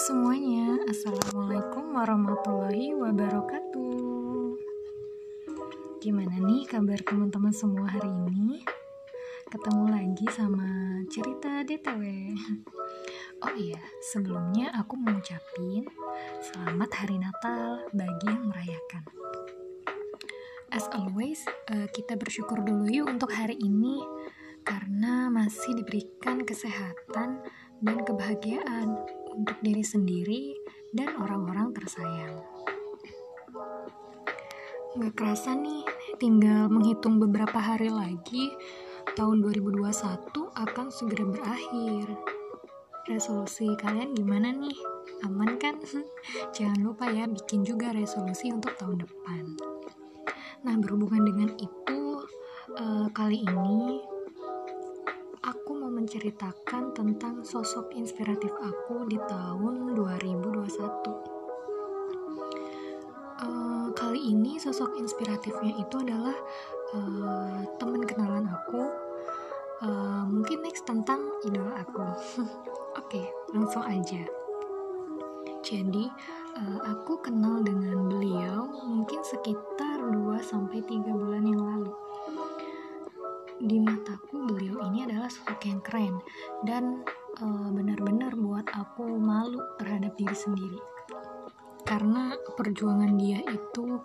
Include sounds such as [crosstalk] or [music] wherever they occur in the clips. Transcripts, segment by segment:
semuanya, Assalamualaikum warahmatullahi wabarakatuh. Gimana nih kabar teman-teman semua hari ini? Ketemu lagi sama cerita DTW Oh iya, sebelumnya aku mau ucapin Selamat Hari Natal bagi yang merayakan. As always, eh, kita bersyukur dulu yuk untuk hari ini Karena masih diberikan kesehatan dan kebahagiaan untuk diri sendiri dan orang-orang tersayang. Gak kerasa nih, tinggal menghitung beberapa hari lagi, tahun 2021 akan segera berakhir. Resolusi kalian gimana nih? Aman kan? [laughs] Jangan lupa ya bikin juga resolusi untuk tahun depan. Nah, berhubungan dengan itu, uh, kali ini menceritakan tentang sosok inspiratif aku di tahun 2021. Uh, kali ini sosok inspiratifnya itu adalah uh, teman kenalan aku. Uh, mungkin next tentang idola aku. [laughs] Oke, okay, langsung aja. Jadi, uh, aku kenal dengan beliau mungkin sekitar 2 sampai 3 bulan yang lalu di mataku beliau ini adalah sosok yang keren dan uh, benar-benar buat aku malu terhadap diri sendiri. Karena perjuangan dia itu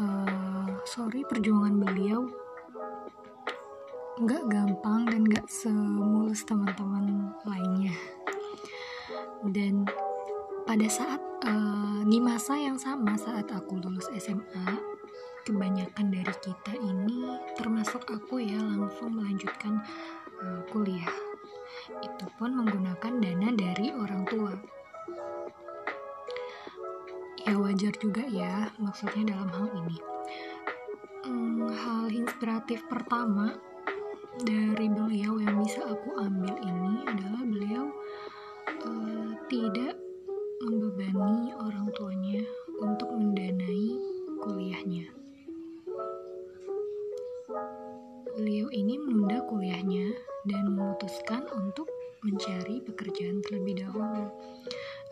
uh, sorry perjuangan beliau nggak gampang dan nggak semulus teman-teman lainnya. Dan pada saat uh, di masa yang sama saat aku lulus SMA kebanyakan dari kita ini termasuk aku ya langsung melanjutkan uh, kuliah. Itu pun menggunakan dana dari orang tua. Ya wajar juga ya maksudnya dalam hal ini. Hmm, hal inspiratif pertama dari beliau yang bisa aku ambil ini adalah beliau uh, tidak membebani orang tuanya untuk mendanai kuliahnya Beliau ini menunda kuliahnya dan memutuskan untuk mencari pekerjaan terlebih dahulu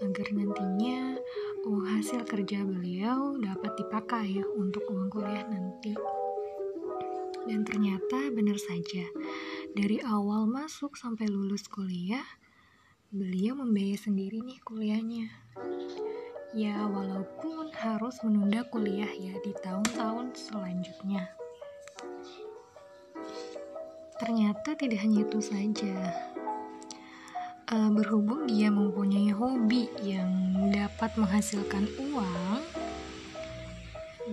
agar nantinya uang hasil kerja beliau dapat dipakai untuk uang kuliah nanti. Dan ternyata benar saja, dari awal masuk sampai lulus kuliah, beliau membiayai sendiri nih kuliahnya. Ya, walaupun harus menunda kuliah ya di tahun-tahun selanjutnya. Ternyata tidak hanya itu saja. Uh, berhubung dia mempunyai hobi yang dapat menghasilkan uang,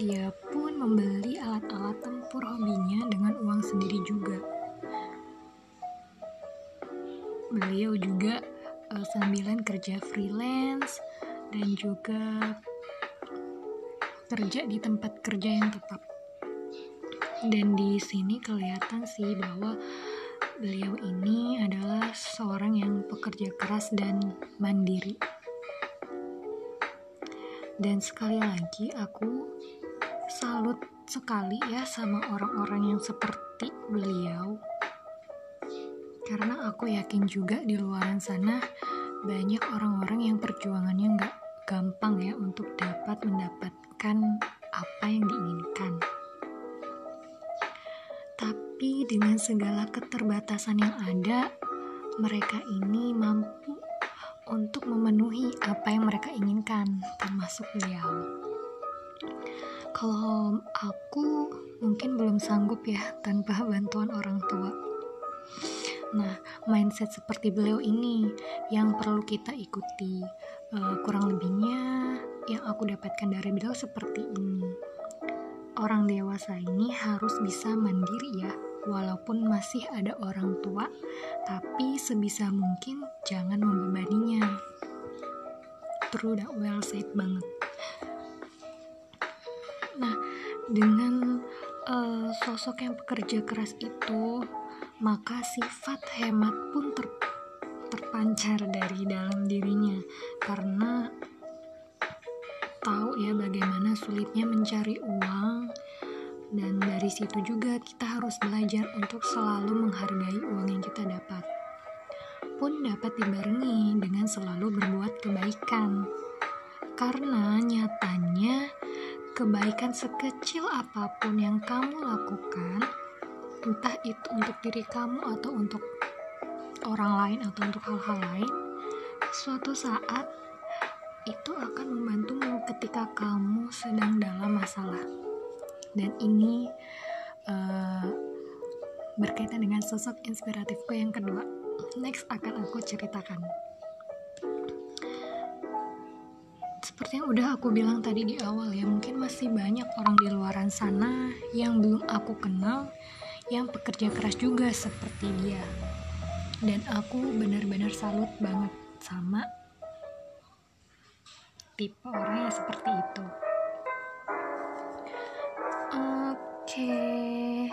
dia pun membeli alat-alat tempur hobinya dengan uang sendiri juga. Beliau juga uh, sambilan kerja freelance dan juga kerja di tempat kerja yang tetap dan di sini kelihatan sih bahwa beliau ini adalah seorang yang pekerja keras dan mandiri. Dan sekali lagi aku salut sekali ya sama orang-orang yang seperti beliau. Karena aku yakin juga di luaran sana banyak orang-orang yang perjuangannya nggak gampang ya untuk dapat mendapatkan apa yang diinginkan tapi dengan segala keterbatasan yang ada, mereka ini mampu untuk memenuhi apa yang mereka inginkan, termasuk beliau. Kalau aku mungkin belum sanggup ya tanpa bantuan orang tua. Nah, mindset seperti beliau ini yang perlu kita ikuti. Uh, kurang lebihnya yang aku dapatkan dari beliau seperti ini orang dewasa ini harus bisa mandiri ya walaupun masih ada orang tua tapi sebisa mungkin jangan membebaninya. True that well said banget. Nah dengan uh, sosok yang pekerja keras itu maka sifat hemat pun ter terpancar dari dalam dirinya. Karena tahu ya bagaimana sulitnya mencari uang dan dari situ juga kita harus belajar untuk selalu menghargai uang yang kita dapat. pun dapat dibarengi dengan selalu berbuat kebaikan. Karena nyatanya kebaikan sekecil apa pun yang kamu lakukan, entah itu untuk diri kamu atau untuk orang lain atau untuk hal-hal lain, suatu saat itu akan membantumu ketika kamu sedang dalam masalah. Dan ini uh, berkaitan dengan sosok inspiratifku yang kedua. Next akan aku ceritakan. seperti yang udah aku bilang tadi di awal ya mungkin masih banyak orang di luaran sana yang belum aku kenal yang pekerja keras juga seperti dia dan aku benar-benar salut banget sama tipe orang yang seperti itu okay.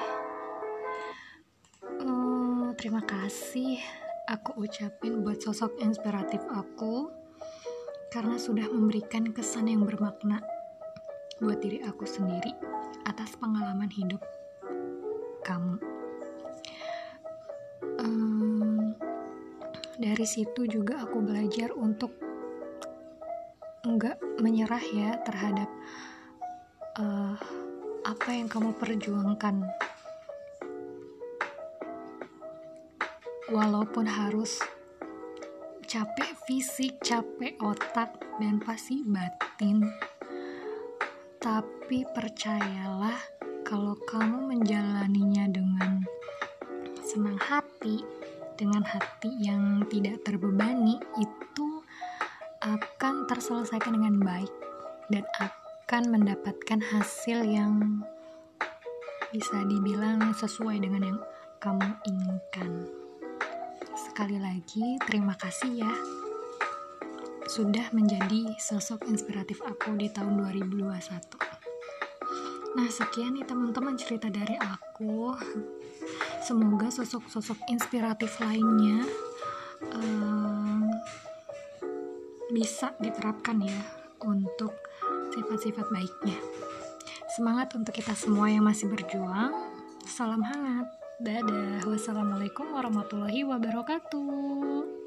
uh, eh, terima kasih aku ucapin buat sosok inspiratif aku karena sudah memberikan kesan yang bermakna buat diri aku sendiri atas pengalaman hidup kamu. Dari situ juga aku belajar untuk enggak menyerah ya terhadap uh, apa yang kamu perjuangkan. Walaupun harus capek fisik, capek otak, dan pasti batin. Tapi percayalah, kalau kamu menjalaninya dengan senang hati, dengan hati yang tidak terbebani, itu akan terselesaikan dengan baik dan akan mendapatkan hasil yang bisa dibilang sesuai dengan yang kamu inginkan. Sekali lagi, terima kasih ya sudah menjadi sosok inspiratif aku di tahun 2021. Nah, sekian nih teman-teman cerita dari aku. Semoga sosok-sosok inspiratif lainnya um, bisa diterapkan ya untuk sifat-sifat baiknya. Semangat untuk kita semua yang masih berjuang. Salam hangat. Dadah. Wassalamualaikum warahmatullahi wabarakatuh.